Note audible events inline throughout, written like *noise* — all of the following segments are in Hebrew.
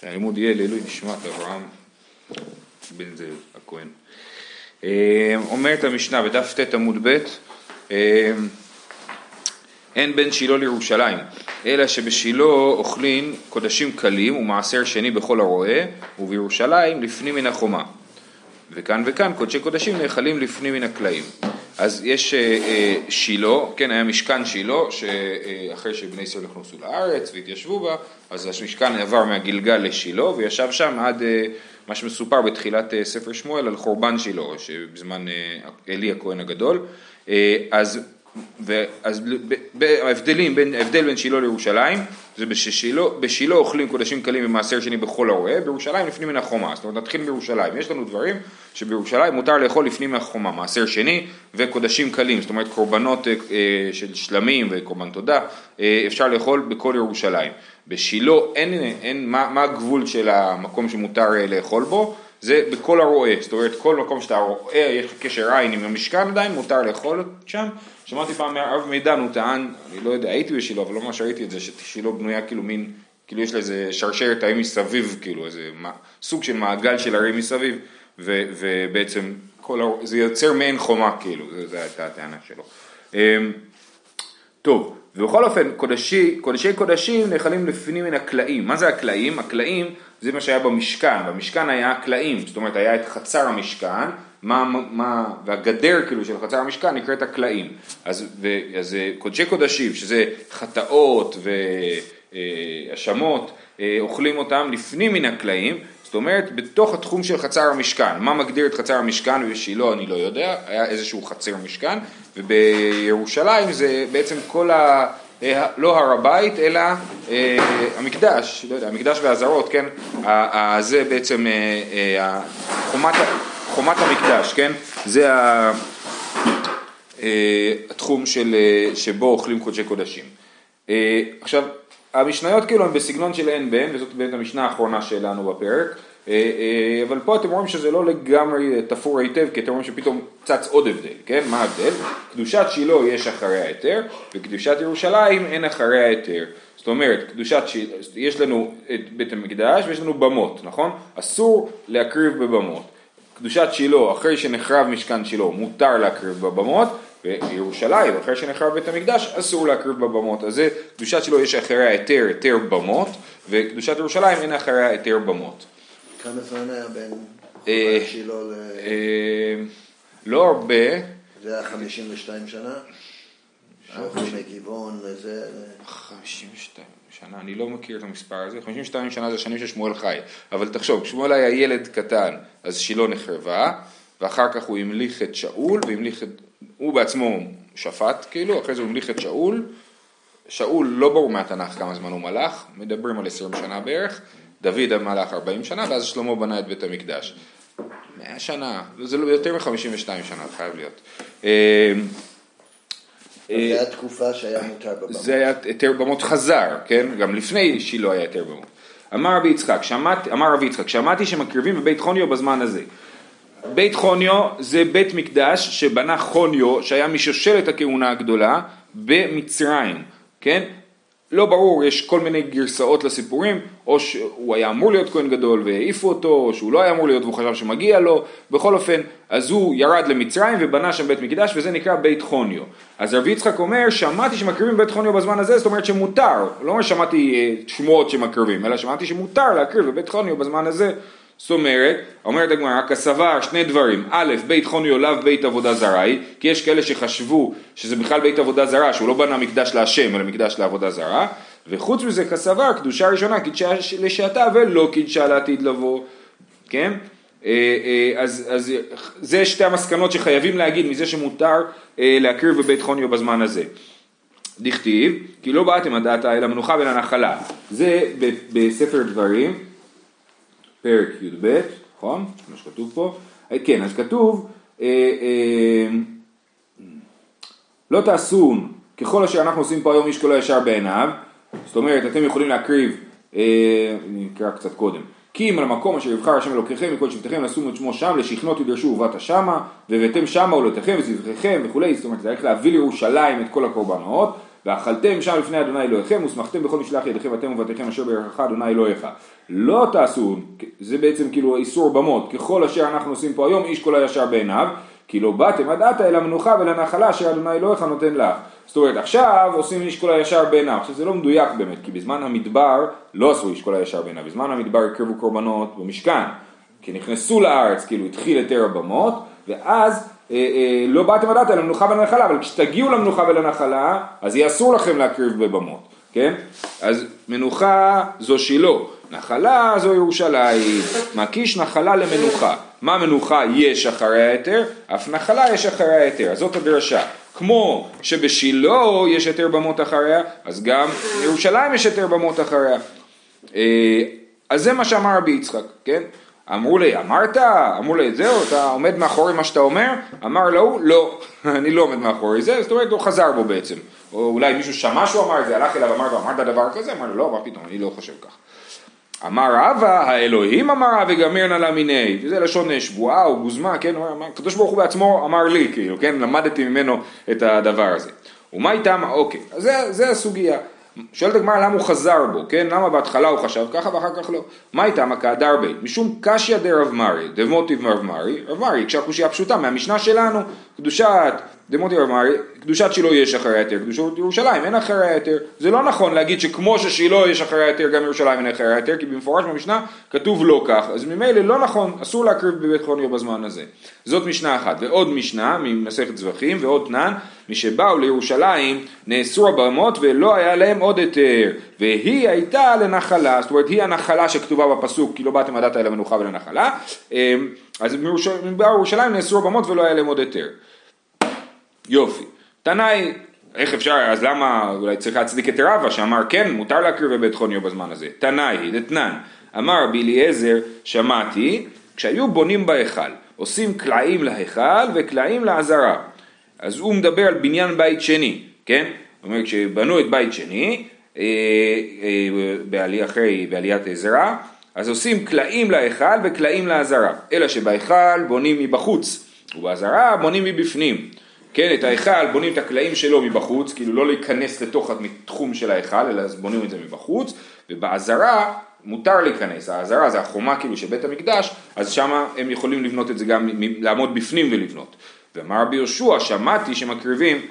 שהלימוד יהיה לעילוי נשמת אברהם בן זאב הכהן. אה, אומרת המשנה בדף ט עמוד ב' אה, אין בין שילה לירושלים, אלא שבשילה אוכלין קודשים קלים ומעשר שני בכל הרועה, ובירושלים לפנים מן החומה. וכאן וכאן קודשי קודשים נאכלים לפנים מן הקלעים. אז יש אה, אה, שילה, כן, היה משכן שילה, שאחרי שבני ישראל נכנסו לארץ והתיישבו בה, אז המשכן עבר מהגלגל לשילה וישב שם עד אה, מה שמסופר בתחילת ספר שמואל על חורבן שילה, שבזמן עלי הכהן הגדול. אז בין, ההבדל בין שילה לירושלים זה בשילה אוכלים קודשים קלים ומעשר שני בכל הרועה, בירושלים לפנים מן החומה, זאת אומרת נתחיל בירושלים, יש לנו דברים שבירושלים מותר לאכול לפנים מהחומה, מעשר שני וקודשים קלים, זאת אומרת קורבנות אה, של שלמים וקורבן תודה, אה, אפשר לאכול בכל ירושלים. בשילה אין, אין מה, מה הגבול של המקום שמותר אה, לאכול בו, זה בכל הרועה, זאת אומרת כל מקום שאתה רואה, יש לך קשר עין עם המשכן עדיין, מותר לאכול שם. שמעתי פעם מהרב מידן, הוא טען, אני לא יודע, הייתי בשילה, אבל לא ממש ראיתי את זה, ששילה בנויה כאילו מין, כאילו יש לה איזה שרשרת הרים מסביב, כאילו איזה מה, סוג של מעגל של הרים מסביב, ו, ובעצם כל, הר... זה יוצר מעין חומה, כאילו, זו הייתה הטענה שלו. אמ, טוב, ובכל אופן, קודשי, קודשי קודשים נאכלים לפנים מן הקלעים. מה זה הקלעים? הקלעים זה מה שהיה במשכן, במשכן היה קלעים, זאת אומרת היה את חצר המשכן, מה, מה, והגדר כאילו של חצר המשכן נקראת הקלעים. אז, ו, אז אה, קודשי קודשים, שזה חטאות והאשמות, אה, אה, אוכלים אותם לפנים מן הקלעים, זאת אומרת בתוך התחום של חצר המשכן. מה מגדיר את חצר המשכן ובשילה אני לא יודע, היה איזשהו חצר משכן, ובירושלים זה בעצם כל ה... אה, לא הר הבית אלא אה, המקדש, לא יודע, המקדש והזרות, כן, זה בעצם אה, חומת, המקדש, כן, זה התחום של, שבו אוכלים קודשי קודשים. עכשיו, המשניות כאילו הן בסגנון של אין בהן, וזאת באמת המשנה האחרונה שלנו בפרק. אה, אה, אבל פה אתם רואים שזה לא לגמרי תפור היטב, כי אתם רואים שפתאום צץ עוד הבדל, כן? מה ההבדל? קדושת שילה יש אחרי ההיתר, וקדושת ירושלים אין אחרי ההיתר. זאת אומרת, קדושת שילה, יש לנו את בית המקדש ויש לנו במות, נכון? אסור להקריב בבמות. קדושת שילה, אחרי שנחרב משכן שילה, מותר להקריב בבמות, וירושלים, אחרי שנחרב בית המקדש, אסור להקריב בבמות. אז זה, קדושת שילה יש אחרי ההיתר, היתר במות, וקדושת ירושלים אין אחרי ההיתר במות. כמה זמן היה בין אה, שילה ל... אה, לא הרבה. זה היה 52 שנה? שאוכלו מגבעון וזה... 52 שנה, אני לא מכיר את המספר הזה, 52 שנה זה השנים ששמואל חי, אבל תחשוב, כשמואל היה ילד קטן, אז שילה נחרבה, ואחר כך הוא המליך את שאול, והמליך את... הוא בעצמו שפט, כאילו, אחרי זה הוא המליך את שאול, שאול לא ברור מהתנ"ך כמה זמן הוא מלך, מדברים על 20 שנה בערך, דוד מלך 40 שנה, ואז שלמה בנה את בית המקדש. 100 שנה, זה לא יותר מ-52 שנה, חייב להיות. אה, זה היה תקופה שהיה מותר בבמות. זה היה היתר במות חזר, כן? גם לפני שילה היה היתר במות. אמר רבי יצחק, שמעתי, אמר רבי יצחק, שמעתי שמקריבים בבית חוניו בזמן הזה. בית חוניו זה בית מקדש שבנה חוניו, שהיה משושלת הכהונה הגדולה, במצרים, כן? לא ברור, יש כל מיני גרסאות לסיפורים, או שהוא היה אמור להיות כהן גדול והעיפו אותו, או שהוא לא היה אמור להיות והוא חשב שמגיע לו, בכל אופן, אז הוא ירד למצרים ובנה שם בית מקדש וזה נקרא בית חוניו. אז רבי יצחק אומר, שמעתי שמקריבים בית חוניו בזמן הזה, זאת אומרת שמותר, לא אומר שמעתי אה, שמועות שמקריבים, אלא שמעתי שמותר להקריב בבית חוניו בזמן הזה. זאת אומרת, אומרת הגמרא, כסבר שני דברים, א', בית חוניו לאו בית עבודה זרה היא, כי יש כאלה שחשבו שזה בכלל בית עבודה זרה, שהוא לא בנה מקדש להשם, אלא מקדש לעבודה זרה, וחוץ מזה כסבר, קדושה ראשונה קידשה לשעתה ולא קידשה לעתיד לבוא, כן? אה, אה, אז, אז זה שתי המסקנות שחייבים להגיד מזה שמותר אה, להקריב בבית חוניו בזמן הזה. דכתיב, כי לא באתם הדעתה אל המנוחה ולנחלה. זה בספר דברים, פרק י"ב, נכון? מה שכתוב פה. אה, כן, אז כתוב, אה, אה, לא תעשון ככל אשר אנחנו עושים פה היום איש כלא ישר בעיניו, זאת אומרת אתם יכולים להקריב, אני אקרא קצת קודם, כי אם על המקום אשר יבחר השם אלוקיכם מכל שבטיכם לשום את שמו שם, לשכנות תדרשו ובאת שמה, והבאתם שמה ולותיכם וזבחיכם וכולי, זאת אומרת צריך להביא לירושלים את כל הקורבנות, ואכלתם שם לפני אדוני אלוהיכם, ושמחתם בכל משלח ידיכם אתם ובתיכם אשר בירכך אדוני אלוהיך. לא תעשו, זה בעצם כאילו איסור במות, ככל אשר אנחנו עושים פה היום, איש כל הישר בעיניו, כי לא באתם עד עתה אל המנוחה ולנחלה אשר אדוני אלוהיך נותן לך. זאת אומרת, עכשיו עושים איש כל הישר בעיניו. עכשיו זה לא מדויק באמת, כי בזמן המדבר לא עשו איש כל הישר בעיניו, בזמן המדבר הקרבו קורבנות במשכן, כי נכנסו לארץ, כאילו התחיל היתר הבמות, ואז לא באתם לדעת על המנוחה ולנחלה, אבל כשתגיעו למנוחה ולנחלה, אז יהיה אסור לכם להקריב בבמות, כן? אז מנוחה זו שילה, נחלה זו ירושלים, מקיש נחלה למנוחה. מה מנוחה יש אחרי ההיתר? אף נחלה יש אחרי ההיתר, אז זאת הדרשה. כמו שבשילה יש היתר במות אחריה, אז גם בירושלים יש היתר במות אחריה. אה, אז זה מה שאמר רבי יצחק, כן? אמרו לי, אמרת? אמרו לי, זהו, אתה עומד מאחורי מה שאתה אומר? אמר לו, לא, *laughs* אני לא עומד מאחורי זה, זאת אומרת, הוא חזר בו בעצם. או אולי מישהו שמע שהוא אמר את זה, הלך אליו, אמר לו, אמרת דבר כזה? אמר לו, לא, מה פתאום, אני לא חושב כך. אמר רבא, האלוהים אמר וגמר נא לה מיני, וזה לשון שבועה או גוזמה, כן, הקדוש ברוך הוא בעצמו אמר לי, כאילו, כן, למדתי ממנו את הדבר הזה. ומה איתם, אוקיי, אז זה, זה הסוגיה. שואלת הגמרא למה הוא חזר בו, כן? למה בהתחלה הוא חשב ככה ואחר כך לא? מה איתה מכה דרבי? משום קשיא דרב מרי, דמוטיב מרב מרי, רב מרי, כשהקושייה פשוטה מהמשנה שלנו, קדושת דמוטיב מרב מרי, קדושת שילה יש אחרי היתר, קדושת ירושלים אין אחרי היתר. זה לא נכון להגיד שכמו ששילה יש אחרי היתר, גם ירושלים אין אחרי היתר, כי במפורש במשנה כתוב לא כך, אז ממילא לא נכון, אסור להקריב בבית חוניו בזמן הזה. זאת משנה אחת, ועוד משנה ממסכת זבחים ועוד תנן, משבאו לירושלים נאסרו הבמות ולא היה להם עוד היתר, והיא הייתה לנחלה, זאת אומרת היא הנחלה שכתובה בפסוק, כי לא באתם עדת אל המנוחה ולנחלה, אמ, אז באו לירושלים נאסרו הבמות ולא היה להם עוד היתר. יופי. תנאי, איך אפשר, אז למה, אולי צריך להצדיק את רבא שאמר כן, מותר להקריב בבית חוניו בזמן הזה. תנאי, דתנן, אמר רבי אליעזר, שמעתי, כשהיו בונים בהיכל, עושים קלעים להיכל וקלעים לעזרה. אז הוא מדבר על בניין בית שני, כן? זאת אומרת, כשבנו את בית שני, אה, אה, בעלי, אחרי, בעליית עזרא, אז עושים קלעים להיכל וקלעים לעזרה. אלא שבהיכל בונים מבחוץ, ובעזרה בונים מבפנים. כן, את ההיכל בונים את הקלעים שלו מבחוץ, כאילו לא להיכנס לתוך התחום של ההיכל, אלא אז בונים את זה מבחוץ, ובעזרה מותר להיכנס, העזרה זה החומה כאילו של בית המקדש, אז שם הם יכולים לבנות את זה גם, לעמוד בפנים ולבנות. ואמר רבי יהושע, שמעתי שמקריבים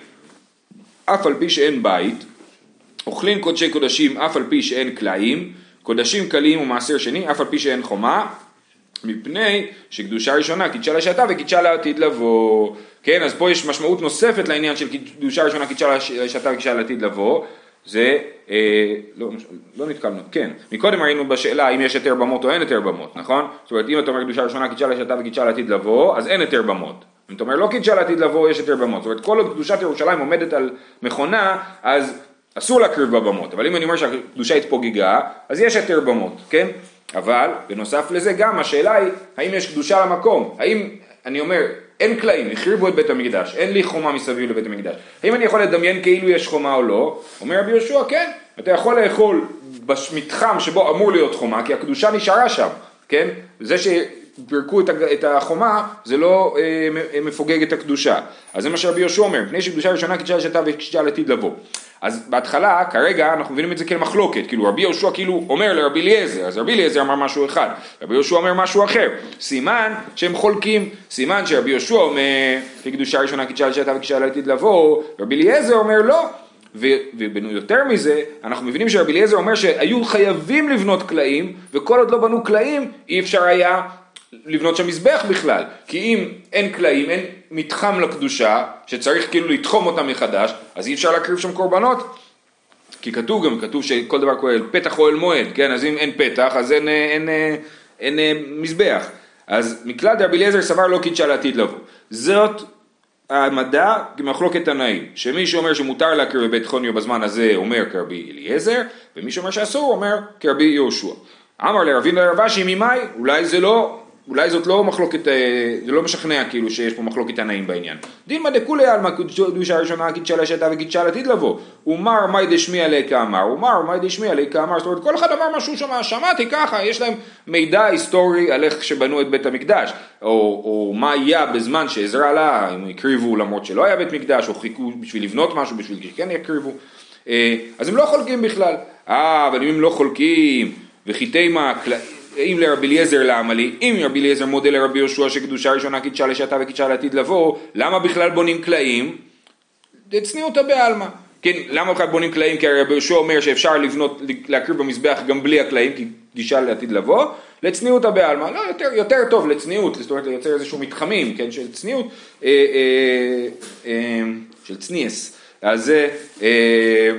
אף על פי שאין בית, אוכלים קודשי קודשים אף על פי שאין קלעים, קודשים קלים ומעשר שני אף על פי שאין חומה, מפני שקדושה ראשונה קידשה לשעתה וקידשה לעתיד לבוא. כן, אז פה יש משמעות נוספת לעניין של קדושה ראשונה קידשה לשעתה וקידשה לעתיד לבוא. זה, אה, לא, לא נתקלנו, כן, מקודם ראינו בשאלה אם יש היתר במות או אין היתר במות, נכון? זאת אומרת אם אתה אומר קדושה ראשונה קידשה לשעתה וקידשה לעתיד לבוא, אז אין היתר במות. אם אתה אומר לא קידשה לעתיד לבוא, יש היתר במות. זאת אומרת כל עוד קדושת ירושלים עומדת על מכונה, אז אסור להקריב בבמות. אבל אם אני אומר שהקדושה התפוגגה, אז יש היתר במות, כן? אבל בנוסף לזה גם השאלה היא האם יש קדושה למקום, האם, אני אומר, אין קלעים, החריבו את בית המקדש, אין לי חומה מסביב לבית המקדש, האם אני יכול לדמיין כאילו יש חומה או לא? אומר רבי יהושע, כן, אתה יכול לאכול במתחם שבו אמור להיות חומה, כי הקדושה נשארה שם, כן? זה שפירקו את החומה, זה לא אה, מפוגג את הקדושה. אז זה מה שרבי יהושע אומר, מפני שקדושה ראשונה קידשה לשתה וקידשה לעתיד לבוא. אז בהתחלה, כרגע, אנחנו מבינים את זה כמחלוקת, כאילו רבי יהושע כאילו אומר לרבי אליעזר, אז רבי אליעזר אמר משהו אחד, רבי יהושע אומר משהו אחר, סימן שהם חולקים, סימן שרבי יהושע אומר, כקדושה ראשונה קידשה לשתה וקידשה לעתיד לבוא, רבי אליעזר אומר לא, ויותר מזה, אנחנו מבינים שרבי אליעזר אומר שהיו חייבים לבנות קלעים, וכל עוד לא בנו קלעים, אי אפשר היה לבנות שם מזבח בכלל, כי אם אין קלעים, אין מתחם לקדושה, שצריך כאילו לתחום אותם מחדש, אז אי אפשר להקריב שם קורבנות. כי כתוב גם, כתוב שכל דבר כולל פתח אוהל מועד, כן, אז אם אין פתח, אז אין, אין, אין, אין, אין מזבח. אז מכלל דרבי אליעזר סבר לא קידשה לעתיד לבוא. זאת העמדה כמחלוקת תנאים, שמי שאומר שמותר להקריב בבית חוניו בזמן הזה אומר כרבי אליעזר, ומי שאומר שאסור אומר כרבי יהושע. אמר לרבין לרבשי ממאי, אולי זה לא אולי זאת לא מחלוקת, אה, זה לא משכנע כאילו שיש פה מחלוקת תנאים בעניין. דילמא דכולי עלמא קדושה ראשונה קידשה לשתה וקידשה לעתיד לבוא. ומר מאי דשמיע ליה כאמר, ומר מאי דשמיע ליה כאמר, זאת אומרת כל אחד אמר משהו שמע, שמעתי ככה, יש להם מידע היסטורי על איך שבנו את בית המקדש, או, או מה היה בזמן שעזרה לה, אם הקריבו למרות שלא היה בית מקדש, או חיכו בשביל לבנות משהו בשביל שכן יקריבו. אה, אז הם לא חולקים בכלל. אה, אבל אם הם לא חולקים, וכי תימה, אם לרבי אליעזר למה לי, אם רבי אליעזר מודה לרבי יהושע שקדושה ראשונה קידשה לשעתה וקידשה לעתיד לבוא, למה בכלל בונים קלעים? צניעותא בעלמא. כן, למה בכלל בונים קלעים? כי רבי יהושע אומר שאפשר לבנות, להקריב במזבח גם בלי הקלעים, כי גישה לעתיד לבוא, לצניעותא בעלמא, לא, יותר, יותר טוב לצניעות, זאת אומרת לייצר איזשהו מתחמים, כן, של צניעות, אה, אה, אה, של צניאס, אז זה אה,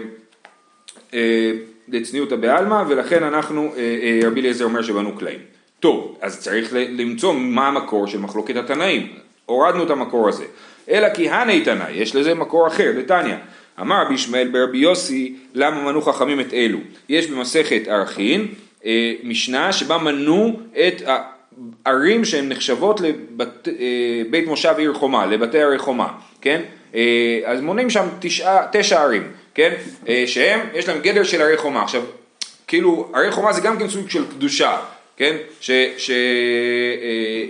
אה, לצניעותא בעלמא, ולכן אנחנו, אה, אה, רבי אליעזר אומר שבנו קלעים. טוב, אז צריך למצוא מה המקור של מחלוקת התנאים, הורדנו את המקור הזה. אלא כי הני תנאי, יש לזה מקור אחר, לתניא. אמר רבי ישמעאל ברבי יוסי, למה מנו חכמים את אלו? יש במסכת ערכין אה, משנה שבה מנו את הערים שהן נחשבות לבית מושב עיר חומה, לבתי ערי חומה, כן? אז מונים שם תשע, תשע ערים, כן? שהם, יש להם גדר של ערי חומה. עכשיו, כאילו, ערי חומה זה גם כן סוג של קדושה, כן? ש, ש,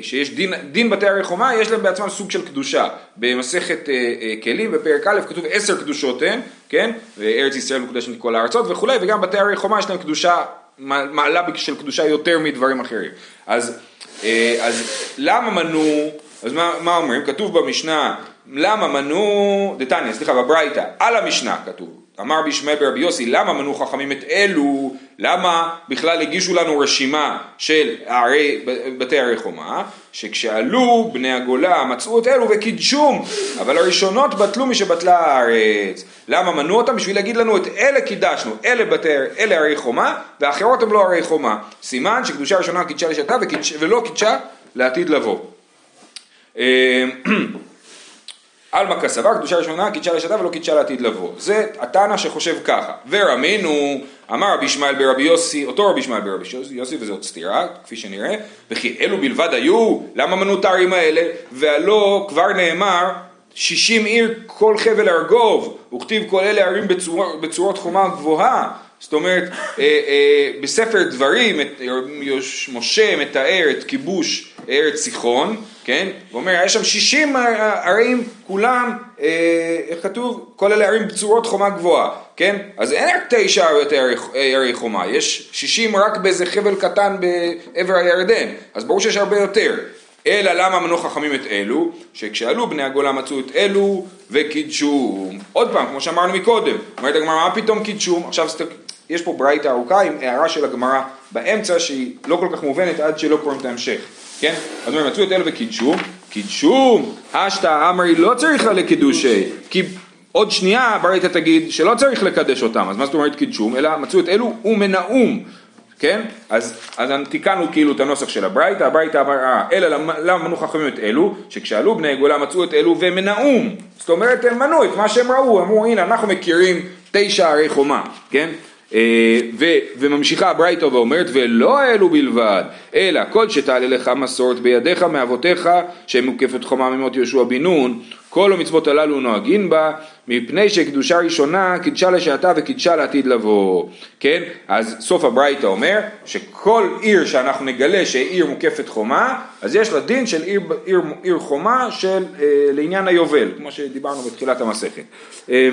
שיש דין, דין בתי ערי חומה, יש להם בעצמם סוג של קדושה. במסכת כלים, בפרק א', כתוב עשר קדושות הן, כן? וארץ ישראל מקודשת מכל הארצות וכולי, וגם בתי ערי חומה יש להם קדושה מעלה של קדושה יותר מדברים אחרים. אז, אה, אז למה מנו, אז מה, מה אומרים? כתוב במשנה, למה מנו, דתניא, סליחה, בברייתא, על המשנה כתוב, אמר בישמעאל ברבי יוסי, למה מנו חכמים את אלו, למה בכלל הגישו לנו רשימה של ערי, בתי ערי חומה, שכשעלו בני הגולה מצאו את אלו וקידשום, אבל הראשונות בטלו משבטלה הארץ. למה מנו אותם? בשביל להגיד לנו את אלה קידשנו, אלה בתי, אלה ערי חומה, והאחרות הם לא ערי חומה. סימן שקדושה ראשונה קידשה לשעתה ולא קידשה לעתיד לבוא. *clears throat* עלמא כסבר, קדושה ראשונה, קידשה לשעתה ולא קידשה לעתיד לבוא. זה התנא שחושב ככה. ורמינו, אמר רבי ישמעאל ברבי יוסי, אותו רבי ישמעאל ברבי יוסי, וזה עוד סתירה, כפי שנראה, וכי אלו בלבד היו, למה מנו את הערים האלה? והלא כבר נאמר, שישים עיר כל חבל ארגוב, וכתיב כל אלה ערים בצור, בצורות חומה גבוהה. זאת אומרת, אה, אה, בספר דברים, משה מתאר את כיבוש ארץ סיחון, כן? ואומר, יש שם 60 ערים, כולם, אה, איך כתוב? כל אלה ערים בצורות חומה גבוהה, כן? אז אין רק תשע ערי חומה, יש 60 רק באיזה חבל קטן בעבר הירדן, אז ברור שיש הרבה יותר. אלא למה מנו חכמים את אלו? שכשעלו בני הגולה מצאו את אלו וקידשו. עוד פעם, כמו שאמרנו מקודם, אומרת הגמרא, מה פתאום קידשו? עכשיו יש פה ברייתא ארוכה עם הערה של הגמרא באמצע שהיא לא כל כך מובנת עד שלא קוראים את ההמשך. כן? אז אומרים, מצאו את אלו וקידשו, קידשו, השתא אמרי לא צריך לקידושי, כי עוד שנייה ברייתא תגיד שלא צריך לקדש אותם, אז מה זאת אומרת קידשום? אלא מצאו את אלו ומנאום, כן? אז, אז תיקנו כאילו את הנוסח של הברייתא, הברייתא אמר, אה, אלא למה מנו חכמים את אלו? שכשעלו בני גולה מצאו את אלו ומנאום, זאת אומרת הם מנו את מה שהם ראו, אמרו הנה אנחנו מכירים תשע ערי חומה, כן? אה, ו, וממשיכה הברייתא ואומרת ולא אלו בלבד אלא כל שתעלה לך מסורת בידיך מאבותיך שהם מוקפת חומה ממות יהושע בן נון כל המצוות הללו נוהגין בה מפני שקדושה ראשונה קידשה לשעתה וקידשה לעתיד לבוא. כן? אז סוף הברייתא אומר שכל עיר שאנחנו נגלה שהיא עיר מוקפת חומה אז יש לה דין של עיר, עיר, עיר חומה של אה, לעניין היובל כמו שדיברנו בתחילת המסכת. אה,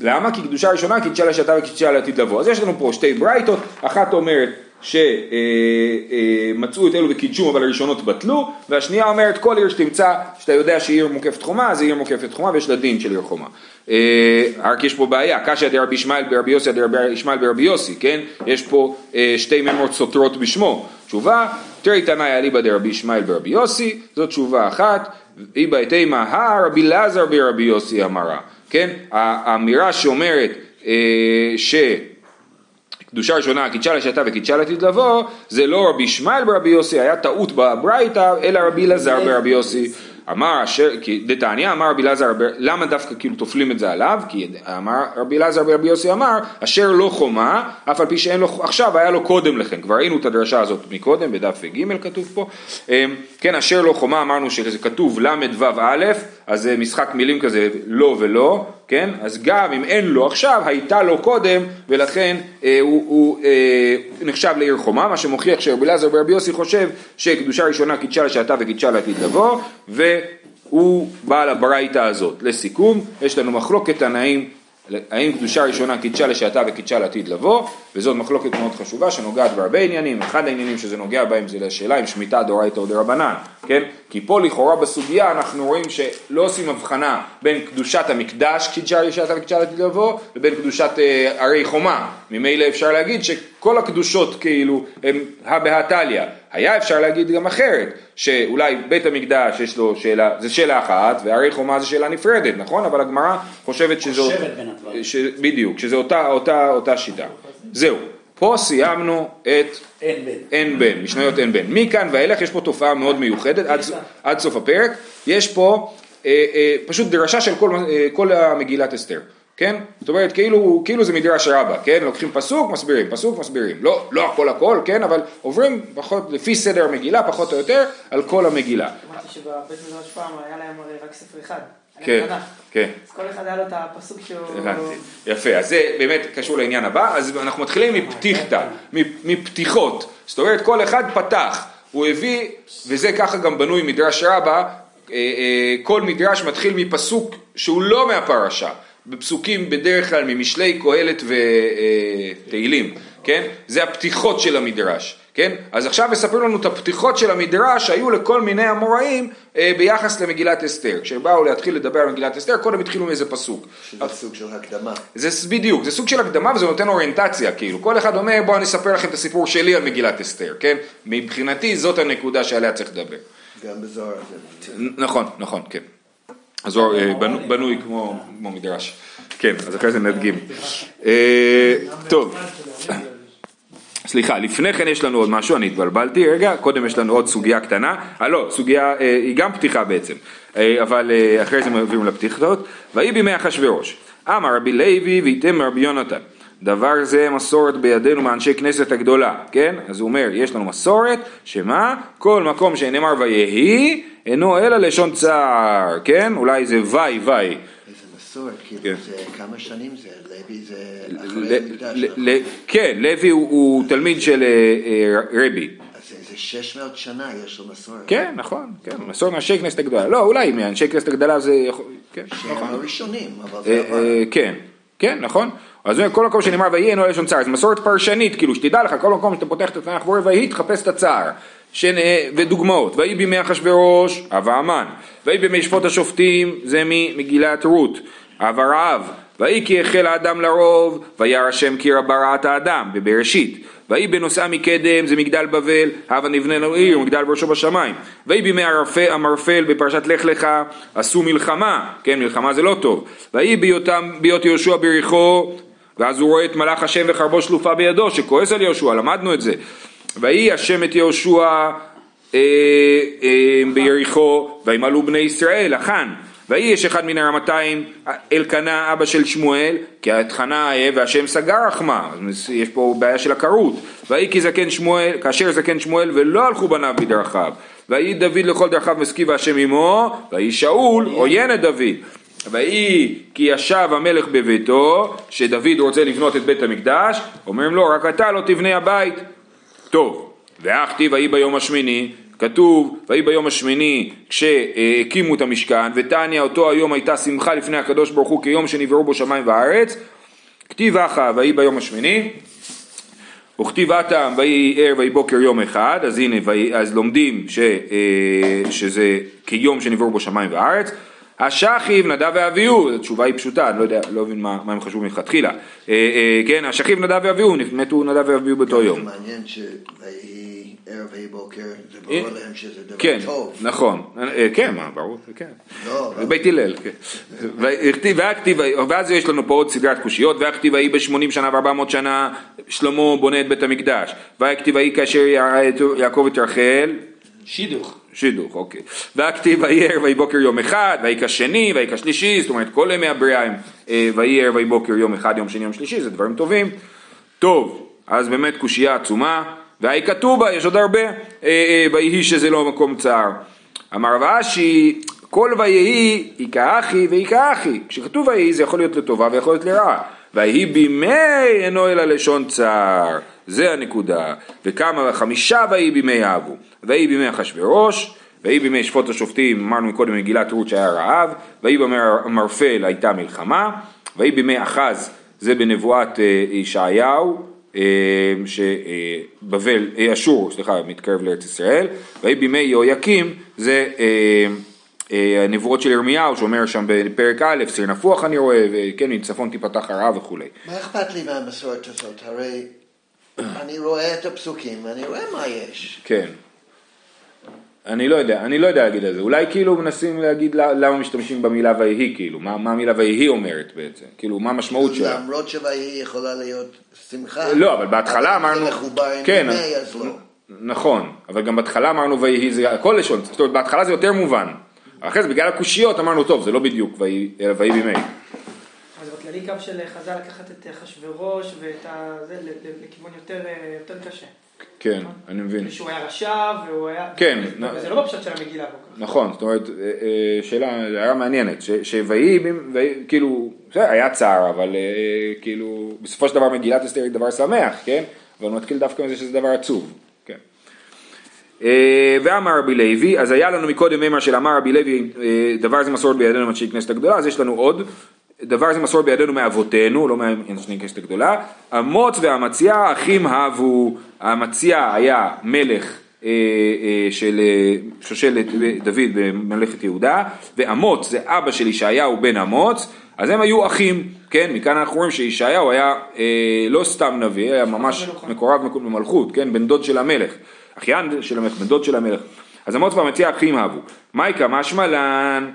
למה? כי קדושה ראשונה קידשה לשעתה וקידשה לעתיד לבוא. אז יש לנו פה שתי ברייתות, אחת אומרת שמצאו אה, אה, את אלו וקידשו אבל הראשונות בטלו, והשנייה אומרת כל עיר שתמצא, שאתה יודע שהיא עיר מוקפת חומה, אז היא עיר מוקפת חומה ויש לה דין של עיר חומה. אה, רק יש פה בעיה, קשיא דרבי ישמעאל ברבי יוסי דרבי ישמעאל ברבי יוסי, כן? יש פה שתי ממרות סותרות בשמו. תשובה, תראי תנאי אליבא דרבי ישמעאל ברבי יוסי, זאת תשובה אחת, איבא תימא הרבי לזר ברבי יוסי אמרה. כן? האמירה שאומרת אה, שקדושה ראשונה קידשה לשעתה וקידשה לעתיד לבוא, זה לא רבי ישמעאל ברבי יוסי, היה טעות בברייתא, אלא רבי אלעזר ברבי יוסי. אמר אשר, דתניא אמר רבי אלעזר, למה דווקא כאילו תופלים את זה עליו? כי אמר רבי אלעזר ברבי יוסי אמר, אשר לא חומה, אף על פי שאין לו, עכשיו היה לו קודם לכן, כבר ראינו את הדרשה הזאת מקודם, בדף ג' כתוב פה, אמ, כן, אשר לא חומה, אמרנו שזה כתוב ל"ו א', אז זה משחק מילים כזה, לא ולא, כן? אז גם אם אין לו עכשיו, הייתה לו קודם, ולכן אה, הוא, הוא אה, נחשב לעיר חומה, מה שמוכיח שרבי אלעזר ברבי יוסי חושב שקדושה ראשונה קידשה לשעתה וקידשה לעתיד לבוא, והוא בעל הברייתא הזאת. לסיכום, יש לנו מחלוקת תנאים האם קדושה ראשונה קידשה לשעתה וקידשה לעתיד לבוא, וזאת מחלוקת מאוד חשובה שנוגעת בהרבה עניינים, אחד העניינים שזה נוגע בהם זה לשאלה אם שמיטה דאורייתא או דרבנן, כן? כי פה לכאורה בסוגיה אנחנו רואים שלא עושים הבחנה בין קדושת המקדש קידשה לשעתה וקידשה לעתיד לבוא, לבין קדושת אה, ערי חומה, ממילא אפשר להגיד שכל הקדושות כאילו הם תליא, היה אפשר להגיד גם אחרת, שאולי בית המקדש יש לו שאלה, זה שאלה אחת, והרי חומה זה שאלה נפרדת, נכון? אבל הגמרא חושבת שזו... חושבת בין הדברים. ש... בדיוק, שזה אותה, אותה, אותה שיטה. זהו, פה סיימנו את אין בן. אין בן, משניות אין בן. מכאן ואילך יש פה תופעה מאוד מיוחדת עד, עד סוף הפרק. יש פה אה, אה, פשוט דרשה של כל, אה, כל המגילת אסתר. כן? זאת אומרת, כאילו, כאילו זה מדרש רבה, כן? לוקחים פסוק, מסבירים, פסוק, מסבירים. לא, לא הכל הכל, כן? אבל עוברים פחות, לפי סדר המגילה, פחות או יותר, על כל המגילה. אמרתי שבבית מדרש פעם היה להם הרי רק ספר אחד. כן, תנ"ך. כן. אז כל אחד היה לו את הפסוק שהוא... הבנתי. יפה, אז זה באמת קשור לעניין הבא, אז אנחנו מתחילים מפתיחתא, מפתיחות, זאת אומרת כל אחד פתח, הוא הביא, וזה ככה גם בנוי מדרש רבה, אה, אה, כל מדרש מתחיל מפסוק שהוא לא מהפרשה, בפסוקים בדרך כלל ממשלי קהלת ותהילים, כן? זה הפתיחות של המדרש, כן? אז עכשיו מספרים לנו את הפתיחות של המדרש שהיו לכל מיני אמוראים אה, ביחס למגילת אסתר. כשבאו להתחיל לדבר על מגילת אסתר, קודם התחילו מאיזה פסוק. שזה סוג של הקדמה. זה בדיוק, זה סוג של הקדמה וזה נותן אוריינטציה, כאילו, כל אחד אומר בואו אני אספר לכם את הסיפור שלי על מגילת אסתר, כן? מבחינתי זאת הנקודה שעליה צריך לדבר. גם בזוהר נכון, נכון, כן. הזוהר אה, בנו- בנוי כמו מדרש. כן, אז אחרי זה נדגים. אה, טוב. סליחה, לפני כן יש לנו עוד משהו, אני התבלבלתי רגע, קודם יש לנו עוד סוגיה קטנה, אה לא, סוגיה, אה, היא גם פתיחה בעצם, אה, אבל אה, אחרי זה מעבירים לפתיחות, ויהי בימי אחשוורוש, אמר רבי לוי ויתם רבי יונתן, דבר זה מסורת בידינו מאנשי כנסת הגדולה, כן? אז הוא אומר, יש לנו מסורת, שמה? כל מקום שנאמר ויהי, אינו אלא לשון צער, כן? אולי זה וי וי. כן. כאילו זה כמה שנים זה, לוי זה אחרי המקדש, נכון? כן, לוי הוא- הוא תלמיד של אה, אה, רבי. אז זה- זה 600 שנה יש לו מסורת. כן, נכון, כן, מסורת מאנשי כנסת הגדולה. לא, אולי מאנשי כנסת הגדולה זה יכול... כן, שהם נכון. הראשונים, אבל אה, זה. אה, כן, כן, נכון. אז כל מקום שנאמר ויהי אינו לשון צער, זו מסורת פרשנית, כאילו שתדע לך, כל מקום שאתה פותח את התנ"ך ואומר ויהי, תחפש את הצער. שנ- ודוגמאות, ויהי בימי אחשוורוש, אב האמן, ויהי בימי שפוט השופטים, זה ממגילת רות, אב הרעב, ויהי כי החל האדם לרוב, וירא השם כי רבה רעת האדם, בבראשית, ויהי בנוסעה מקדם, זה מגדל בבל, הבה נבנה לו עיר, מגדל בראשו בשמיים, ויהי בימי הרפל, המרפל בפרשת לך לך, עשו מלחמה, כן מלחמה זה לא טוב, ויהי בהיות יהושע בריחו, ואז הוא רואה את מלאך השם וחרבו שלופה בידו, שכועס על יהושע, למדנו את זה. ויהי השם את יהושע אה, אה, ביריחו, וימלאו בני ישראל, החאן. יש אחד מן הרמתיים, אלקנה אבא של שמואל, כי את חנה אהיה והשם סגר רחמה, יש פה בעיה של עקרות. ויהי כי זקן שמואל, כאשר זקן שמואל ולא הלכו בניו בדרכיו. ויהי דוד לכל דרכיו מסכיב השם עמו, ויהי שאול עוין את דוד. ויהי כי ישב המלך בביתו, שדוד רוצה לבנות את בית המקדש, אומרים לו רק אתה לא תבנה הבית. טוב, ואחתי ויהי ביום השמיני, כתוב ויהי ביום השמיני כשהקימו את המשכן, ותניא אותו היום הייתה שמחה לפני הקדוש ברוך הוא כיום שנבראו בו שמיים וארץ, כתיב אחא ויהי ביום השמיני, וכתיב אטם ויהי ער ויהי בוקר יום אחד, אז הנה, אז לומדים ש, אה, שזה כיום שנבראו בו שמיים וארץ. השכיב נדב ואביהו, התשובה היא פשוטה, אני לא יודע, לא מבין מה, מה הם חשבו מלכתחילה. אה, אה, כן, השכיב נדב ואביהו, מתו נדב ואביהו באותו יום. זה מעניין שויהי ערב ויהי בוקר, זה ברור להם שזה דבר כן, טוב. נכון, אה, כן, מה, ברור, כן. לא, בית הלל, כן. ואז יש לנו פה עוד סדרת קושיות, והכתיב ויהי בשמונים שנה וארבע מאות שנה, שלמה בונה את בית המקדש, והכתיב ויהי כאשר יעקב את רחל, שידוך. שידוך, אוקיי. והכתיב ויהי ערב ויהי בוקר יום אחד, ויהי כשני, ויהי כשלישי, זאת אומרת כל ימי הבריאה הם אה, ויהי ערב ויהי בוקר יום אחד, יום שני, יום שלישי, זה דברים טובים. טוב, אז באמת קושייה עצומה, והי כתוב בה, יש עוד הרבה, אה, אה, ויהי שזה לא מקום צער. אמר רב אשי, כל ויהי היכה אחי והיכה אחי. כשכתוב ויהי זה יכול להיות לטובה ויכול להיות לרעה. ויהי בימי אינו אלא לשון צער. זה הנקודה. וכמה חמישה ויהי בימי אבו. ויהי בימי אחשוורוש, ויהי בימי שפוט השופטים, אמרנו מקודם מגילת רות שהיה רעב, ויהי בימי המרפל הייתה מלחמה, ויהי בימי אחז זה בנבואת אה, ישעיהו, אה, שבבל, אה, אשור, סליחה, מתקרב לארץ ישראל, ויהי בימי יהויקים זה הנבואות של ירמיהו שאומר שם בפרק א', סיר נפוח אני רואה, וכן מצפון תיפתח הרעה וכולי. מה אכפת לי מהמסורת הזאת? הרי אני רואה את הפסוקים ואני רואה מה יש. כן. אני לא יודע, אני לא יודע להגיד על זה, אולי כאילו מנסים להגיד למה משתמשים במילה ויהי, כאילו, מה, מה המילה ויהי אומרת בעצם, כאילו, מה המשמעות שלה. למרות שויהי יכולה להיות שמחה. לא, אבל בהתחלה אמרנו, זה מחובר עם כן, ימי, אז לא. נכון, אבל גם בהתחלה אמרנו ויהי זה הכל לשון, זאת אומרת בהתחלה זה יותר מובן, אחרי זה בגלל הקושיות אמרנו טוב זה לא בדיוק ויהי בימי, בכללי קו של חז"ל לקחת את אחשוורוש ואת ה... זה לכיוון יותר, אה, יותר קשה. כן, אני מבין, שהוא היה רשע והוא היה... כן, וזה לא בפשט של המגילה כל כך. נכון, זאת אומרת, אה, אה, שאלה, הערה מעניינת, שויהי, ויהי, כאילו, היה צער, אבל כאילו, בסופו של דבר מגילת אסתר היא דבר שמח, כן? אבל הוא מתחיל דווקא מזה שזה דבר עצוב, כן. ואמר רבי לוי, אז היה לנו מקודם מימר של אמר רבי לוי, דבר זה מסורת בידינו מאנשי כנסת הגדולה, אז יש לנו עוד, דבר זה מסורת בידינו מאבותינו, לא מאנשי כנסת הגדולה, אמוץ ואמציה אחים הבו, האמציה היה מלך אה, אה, של אה, שושלת דוד בממלכת יהודה, ואמוץ זה אבא של ישעיהו בן אמוץ, אז הם היו אחים, כן, מכאן אנחנו רואים שישעיהו היה אה, לא סתם נביא, היה ממש מקורב במלכות, כן, בן דוד של המלך, אחיין של המלך, בן דוד של המלך, אז אמוץ ואמציה אחים הבו, מייקה משמע לן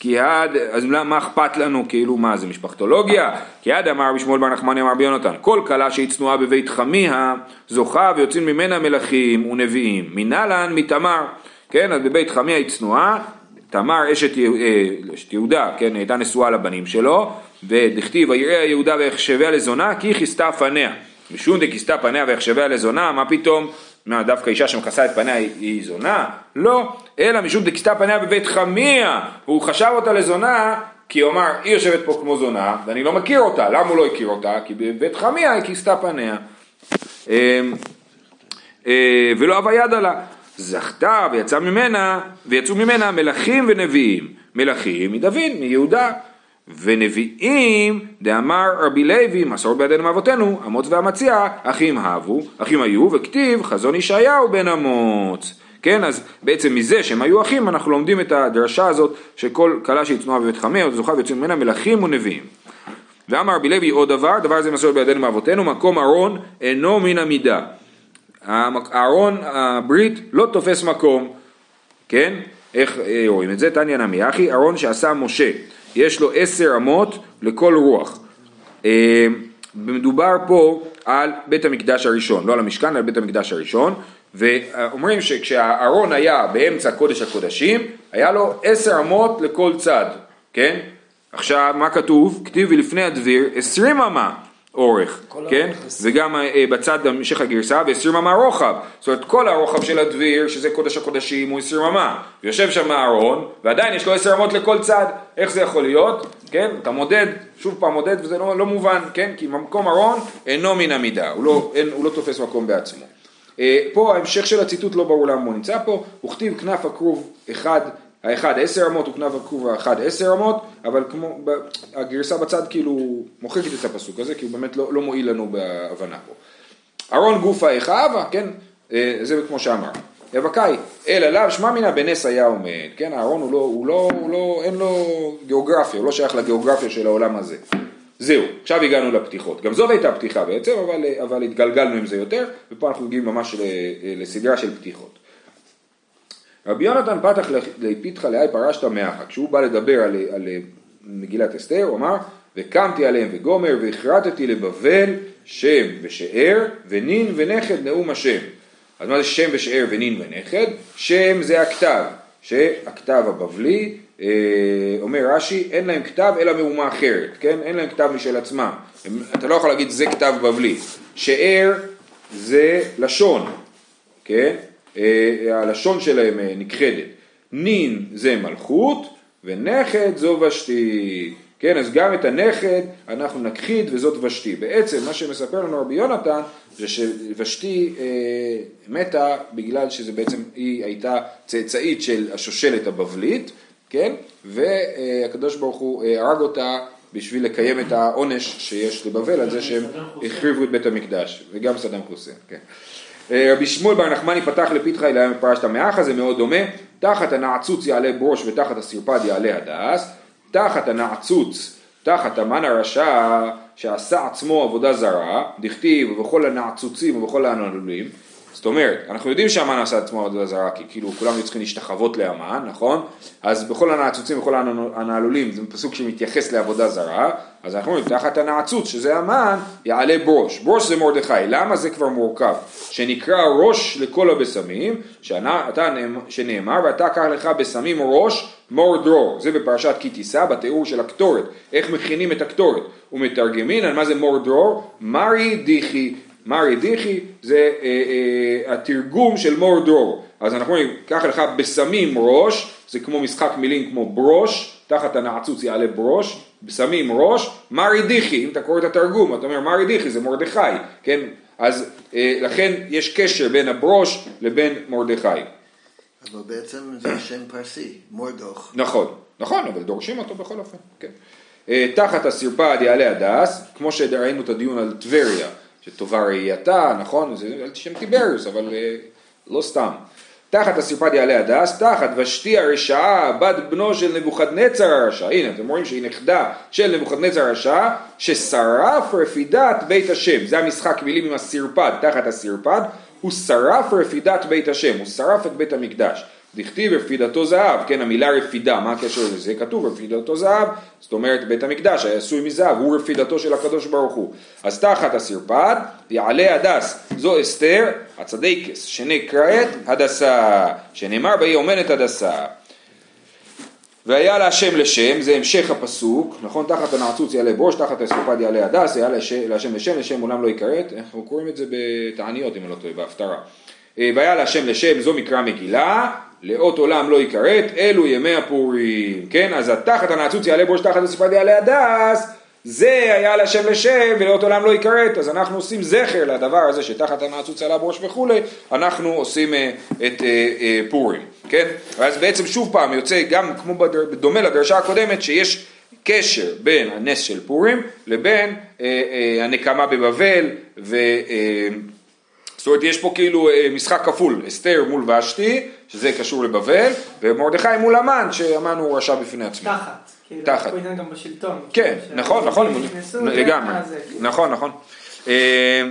כי עד, אז מה אכפת לנו, כאילו מה זה משפחתולוגיה? כי עד אמר בשמואל בר נחמני אמר ביונתן, כל כלה שהיא צנועה בבית חמיה, זוכה ויוצאים ממנה מלכים ונביאים, מנהלן מתמר, כן, אז בבית חמיה היא צנועה, תמר אשת, אה, אשת יהודה, כן, הייתה נשואה לבנים שלו, ודכתיב ויראה יהודה ויחשביה לזונה כי כיסתה פניה, משום דכיסתה פניה ויחשביה לזונה, מה פתאום? מה, דווקא אישה שמכסה את פניה היא, זונה? לא, אלא משום דכיסתה פניה בבית חמיה, הוא חשב אותה לזונה, כי הוא אמר, היא יושבת פה כמו זונה, ואני לא מכיר אותה, למה הוא לא הכיר אותה? כי בבית חמיה היא כיסתה פניה. אמ, אה, ולא אבה ידה לה. זכתה ויצא ממנה, ויצאו ממנה מלכים ונביאים. מלכים מדוד, מיהודה. ונביאים, דאמר רבי לוי, מסורת בידינו מאבותינו, אמוץ ואמציה, אחים הבו, אחים היו, וכתיב חזון ישעיהו בן אמוץ. כן, אז בעצם מזה שהם היו אחים, אנחנו לומדים את הדרשה הזאת, שכל כלה שהיא צנועה בבית חמיה, זוכה ויוצאים ממנה מלכים ונביאים. ואמר רבי לוי עוד דבר, דבר זה מסורת בידינו מאבותינו, מקום ארון אינו מן המידה. הארון הברית לא תופס מקום, כן? איך אה, רואים את זה? תניא נמי אחי, ארון שעשה משה, יש לו עשר אמות לכל רוח. אה, מדובר פה על בית המקדש הראשון, לא על המשכן, על בית המקדש הראשון, ואומרים שכשהארון היה באמצע קודש הקודשים, היה לו עשר אמות לכל צד, כן? עכשיו, מה כתוב? כתיב ולפני הדביר עשרים אמה אורך, כן? וגם אה, בצד המשך הגרסה ועשרים אמה רוחב, זאת אומרת כל הרוחב של הדביר, שזה קודש הקודשים, הוא עשרים אמה, ויושב שם הארון, ועדיין יש לו עשר אמות לכל צד, איך זה יכול להיות? כן? אתה מודד, שוב פעם מודד, וזה לא, לא מובן, כן? כי מקום ארון אינו מן המידה, הוא לא, אין, הוא לא תופס מקום בעצמו. אה, פה ההמשך של הציטוט לא ברור למה הוא נמצא פה, הוא כתיב כנף הכרוב אחד, האחד עשר אמות וכנף הכרוב האחד עשר אמות, אבל כמו, הגרסה בצד כאילו מוחקת את הפסוק הזה, כי הוא באמת לא, לא מועיל לנו בהבנה פה. ארון גופה איכה, כן, אה, זה כמו שאמר. יבקאי, אל עליו שמע מינה בנס היה עומד, כן, הארון הוא לא, הוא לא, הוא לא, אין לו גיאוגרפיה, הוא לא שייך לגיאוגרפיה של העולם הזה. זהו, עכשיו הגענו לפתיחות. גם זאת הייתה פתיחה בעצם, אבל, אבל התגלגלנו עם זה יותר, ופה אנחנו מגיעים ממש ל- לסדרה של פתיחות. רבי יונתן פתח לפיתחה לאי פרשת מאחה, כשהוא בא לדבר על, על מגילת אסתר, הוא אמר, וקמתי עליהם וגומר והכרתתי לבבל שם ושאר ונין ונכד נאום השם. אז מה זה שם ושאר ונין ונכד? שם זה הכתב, שהכתב הבבלי, אה, אומר רש"י, אין להם כתב אלא מאומה אחרת, כן? אין להם כתב משל עצמם. הם, אתה לא יכול להגיד זה כתב בבלי. שאר זה לשון, כן? אה, הלשון שלהם אה, נכחדת. נין זה מלכות, ונכד זו ושתי. כן, אז גם את הנכד אנחנו נכחיד וזאת ושתי. בעצם מה שמספר לנו רבי יונתן זה שוושתי אה, מתה בגלל שזה בעצם, היא הייתה צאצאית של השושלת הבבלית, כן? והקדוש ברוך הוא אה, הרג אותה בשביל לקיים את העונש שיש לבבל על זה שהם החריבו את בית המקדש, וגם סדאם חוסיין, כן. אה, רבי שמואל בר נחמני פתח לפתחה אליה מפרשת המאחה, זה מאוד דומה, תחת הנעצוץ יעלה ברוש ותחת הסרפד יעלה הדס, תחת הנעצוץ, תחת המן הרשע שעשה עצמו עבודה זרה, דכתיב ובכל הנעצוצים ובכל הנעלולים, זאת אומרת, אנחנו יודעים שהמן עשה עצמו עבודה זרה, כי כאילו כולם היו צריכים להשתחוות לאמן, נכון? אז בכל הנעצוצים ובכל הנעלולים זה פסוק שמתייחס לעבודה זרה, אז אנחנו אומרים תחת הנעצוץ שזה המן יעלה ברוש, ברוש זה מרדכי, למה זה כבר מורכב? שנקרא ראש לכל הבשמים, שנאמר ואתה קח לך בשמים ראש מור דרור, זה בפרשת כי תישא בתיאור של הקטורת, איך מכינים את הקטורת, ומתרגמין על מה זה מור דרור, מרי דיחי מרי דיחי זה אה, אה, התרגום של מור דרור. אז אנחנו אומרים, קח לך בשמים ראש, זה כמו משחק מילים כמו ברוש, תחת הנעצוץ יעלה ברוש, בשמים ראש, מרי דיחי, אם אתה קורא את התרגום, אתה אומר מרי דיחי זה מרדכי, כן? אז אה, לכן יש קשר בין הברוש לבין מרדכי. אבל בעצם זה שם פרסי, מורדוך. נכון, נכון, אבל דורשים אותו בכל אופן, כן. אה, תחת הסרפד יעלה הדס, כמו שראינו את הדיון על טבריה, שטובה ראייתה, נכון? זה שם טיבריוס, אבל אה, לא סתם. תחת הסרפד יעלה הדס, תחת ושתי הרשעה, בת בנו של נבוכדנצר הרשע. הנה, אתם רואים שהיא נכדה של נבוכדנצר הרשע, ששרף רפידת בית השם. זה המשחק מילים עם הסרפד, תחת הסרפד, הוא שרף רפידת בית השם, הוא שרף את בית המקדש. דכתיב רפידתו זהב, כן המילה רפידה, מה הקשר לזה? כתוב רפידתו זהב, זאת אומרת בית המקדש היה עשוי מזהב, הוא רפידתו של הקדוש ברוך הוא. אז תחת הסרפד יעלה הדס, זו אסתר, הצדייקס, שנקראת הדסה, שנאמר בה היא אומנת הדסה. והיה לה השם לשם, זה המשך הפסוק, נכון? תחת הנעצוץ יעלה בראש, תחת הסרפד יעלה הדס, היה להשם לשם, לשם עולם לא יכרת, אנחנו קוראים את זה בתעניות אם אני לא טועה, בהפטרה. אה, והיה להשם לשם, זו מקרא מגילה, לאות עולם לא יכרת, אלו ימי הפורים, כן? אז תחת הנעצוץ יעלה בראש תחת הספרד יעלה הדס, זה היה לשם לשם ולאות עולם לא יכרת, אז אנחנו עושים זכר לדבר הזה שתחת הנעצוץ יעלה בראש וכולי, אנחנו עושים אה, את אה, אה, פורים, כן? ואז בעצם שוב פעם יוצא גם כמו בדומה לדרשה הקודמת שיש קשר בין הנס של פורים לבין הנקמה בבבל ו... אה, זאת אומרת יש פה כאילו אה, משחק כפול, אסתר מול ושתי, שזה קשור לבבל, ומרדכי מול המן, שהמן הוא רשע בפני עצמו. תחת. כאילו, תחת. עניין גם בשלטון. כן, כאילו, נכון, נכון, לגמרי, זה, כאילו. נכון, נכון. אה,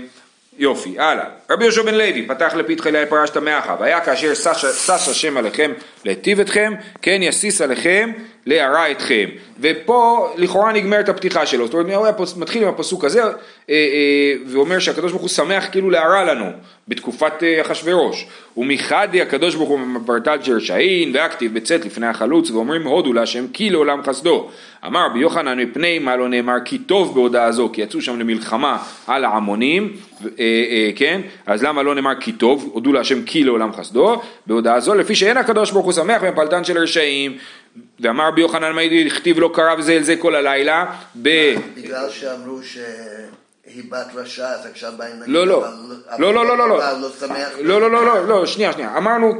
יופי, הלאה. רבי יהושע בן לוי פתח לפתחי אלי פרשת מאחה, והיה כאשר שש השם עליכם להיטיב אתכם, כן יסיס עליכם להרע אתכם. ופה לכאורה נגמרת הפתיחה שלו, זאת אומרת הוא היה מתחיל עם הפסוק הזה אה, אה, ואומר שהקדוש ברוך הוא שמח כאילו להרע לנו בתקופת אה, אחשורוש. ומחדי הקדוש ברוך הוא מפרטל של רשעין והכתיב בצאת לפני החלוץ ואומרים הודו להשם כי לעולם חסדו. אמר רבי יוחנן מפני מה לא נאמר כי טוב בהודעה זו כי יצאו שם למלחמה על העמונים אה, אה, כן אז למה לא נאמר כי טוב הודו להשם כי לעולם חסדו בהודעה זו לפי שאין הקדוש ברוך הוא שמח מפלטן של רשעים ואמר רבי יוחנן מה הכתיב לא קרב זה אל זה כל הלילה ב... בגלל שאמרו שהיא בת רשע, אז עכשיו באים להגיד, לא, לא. אבל- לא, לא, לא, לא, לא. לא. לא, לא, לא, לא, לא, שנייה, שנייה. אמרנו,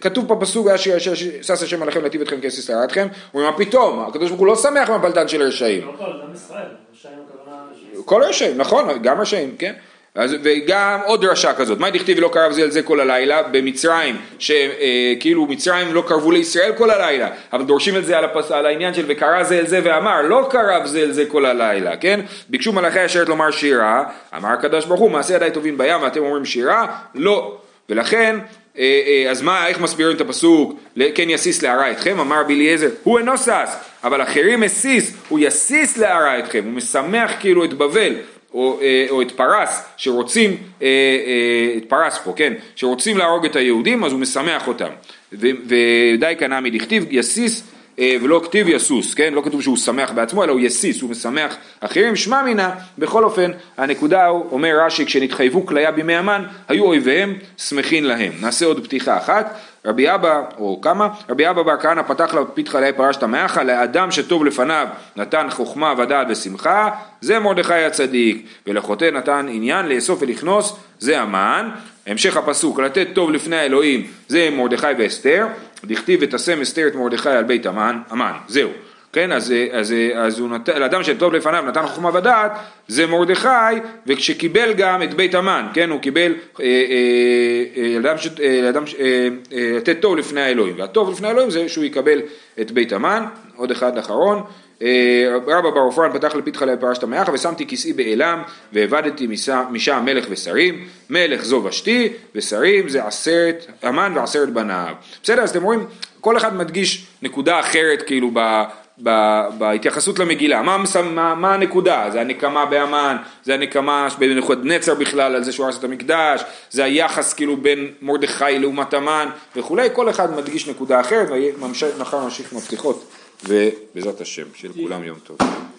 כתוב פה פסוק, שש השם עליכם להטיב אתכם כסס להרעתכם. הוא אומר, מה פתאום? הקדוש ברוך הוא לא שמח מהפלטן של רשעים. לא כל, גם ישראל, רשעים הכוונה... ש- כל רשעים, נכון, גם רשעים, כן. אז, וגם עוד דרשה כזאת, מה דכתיב ולא קרב זה אל זה כל הלילה במצרים, שכאילו מצרים לא קרבו לישראל כל הלילה, אבל דורשים את זה על, הפס, על העניין של וקרא זה אל זה ואמר, לא קרב זה אל זה כל הלילה, כן? ביקשו מלאכי השרת לומר שירה, אמר הקדוש ברוך הוא, מעשה ידיי טובים בים ואתם אומרים שירה, לא. ולכן, אה, אה, אז מה, איך מסבירים את הפסוק, כן יסיס להרע אתכם, אמר רבי הוא אינו שש, אבל אחרים הסיס, הוא יסיס להרע אתכם, הוא משמח כאילו את בבל, או, אה, או את פרס שרוצים, אה, אה, את פרס פה, כן, שרוצים להרוג את היהודים אז הוא משמח אותם. ודי כנמי דכתיב יסיס ולא כתיב יסוס, כן? לא כתוב שהוא שמח בעצמו אלא הוא יסיס, הוא משמח אחרים, שמע מינה, בכל אופן הנקודה הוא, אומר רש"י כשנתחייבו כליה בימי המן, היו אויביהם שמחין להם. נעשה עוד פתיחה אחת, רבי אבא, או כמה, רבי אבא בר כהנא פתח לה פתחה ליה פרשת מאחה, לאדם שטוב לפניו נתן חוכמה ודעת ושמחה, זה מרדכי הצדיק, ולחוטא נתן עניין לאסוף ולכנוס, זה המן, המשך הפסוק, לתת טוב לפני האלוהים, זה מרדכי ואסתר, דכתיב ותשם אסתר את מרדכי על בית המן, המן, זהו. כן, אז, אה, אז, אה, אז הוא נתן, לאדם שטוב לפניו נתן חוכמה ודעת, זה מרדכי, וכשקיבל גם את בית המן, כן, הוא קיבל אה, אה, אה, לאדם, אה, לאדם, ש- אה, אה, לתת טוב לפני האלוהים, והטוב לפני האלוהים זה שהוא יקבל את בית המן, עוד אחד אחרון, אה, רבא בר עופרן פתח לפתחה לפרשת המאחה ושמתי כיסאי באלם והבדתי משם- מלך ושרים. מלך זו ושתי ושרים זה עשרת המן ועשרת בניו. בסדר אז אתם רואים כל אחד מדגיש נקודה אחרת כאילו ב, בהתייחסות למגילה. מה, מה, מה הנקודה? זה הנקמה בהמן זה הנקמה בנבוכדנצר בכלל על זה שהוא הרס את המקדש זה היחס כאילו בין מרדכי לעומת המן וכולי. כל אחד מדגיש נקודה אחרת ומחר נמשיך עם הפתיחות ובעזרת השם, שיהיה לכולם יום טוב.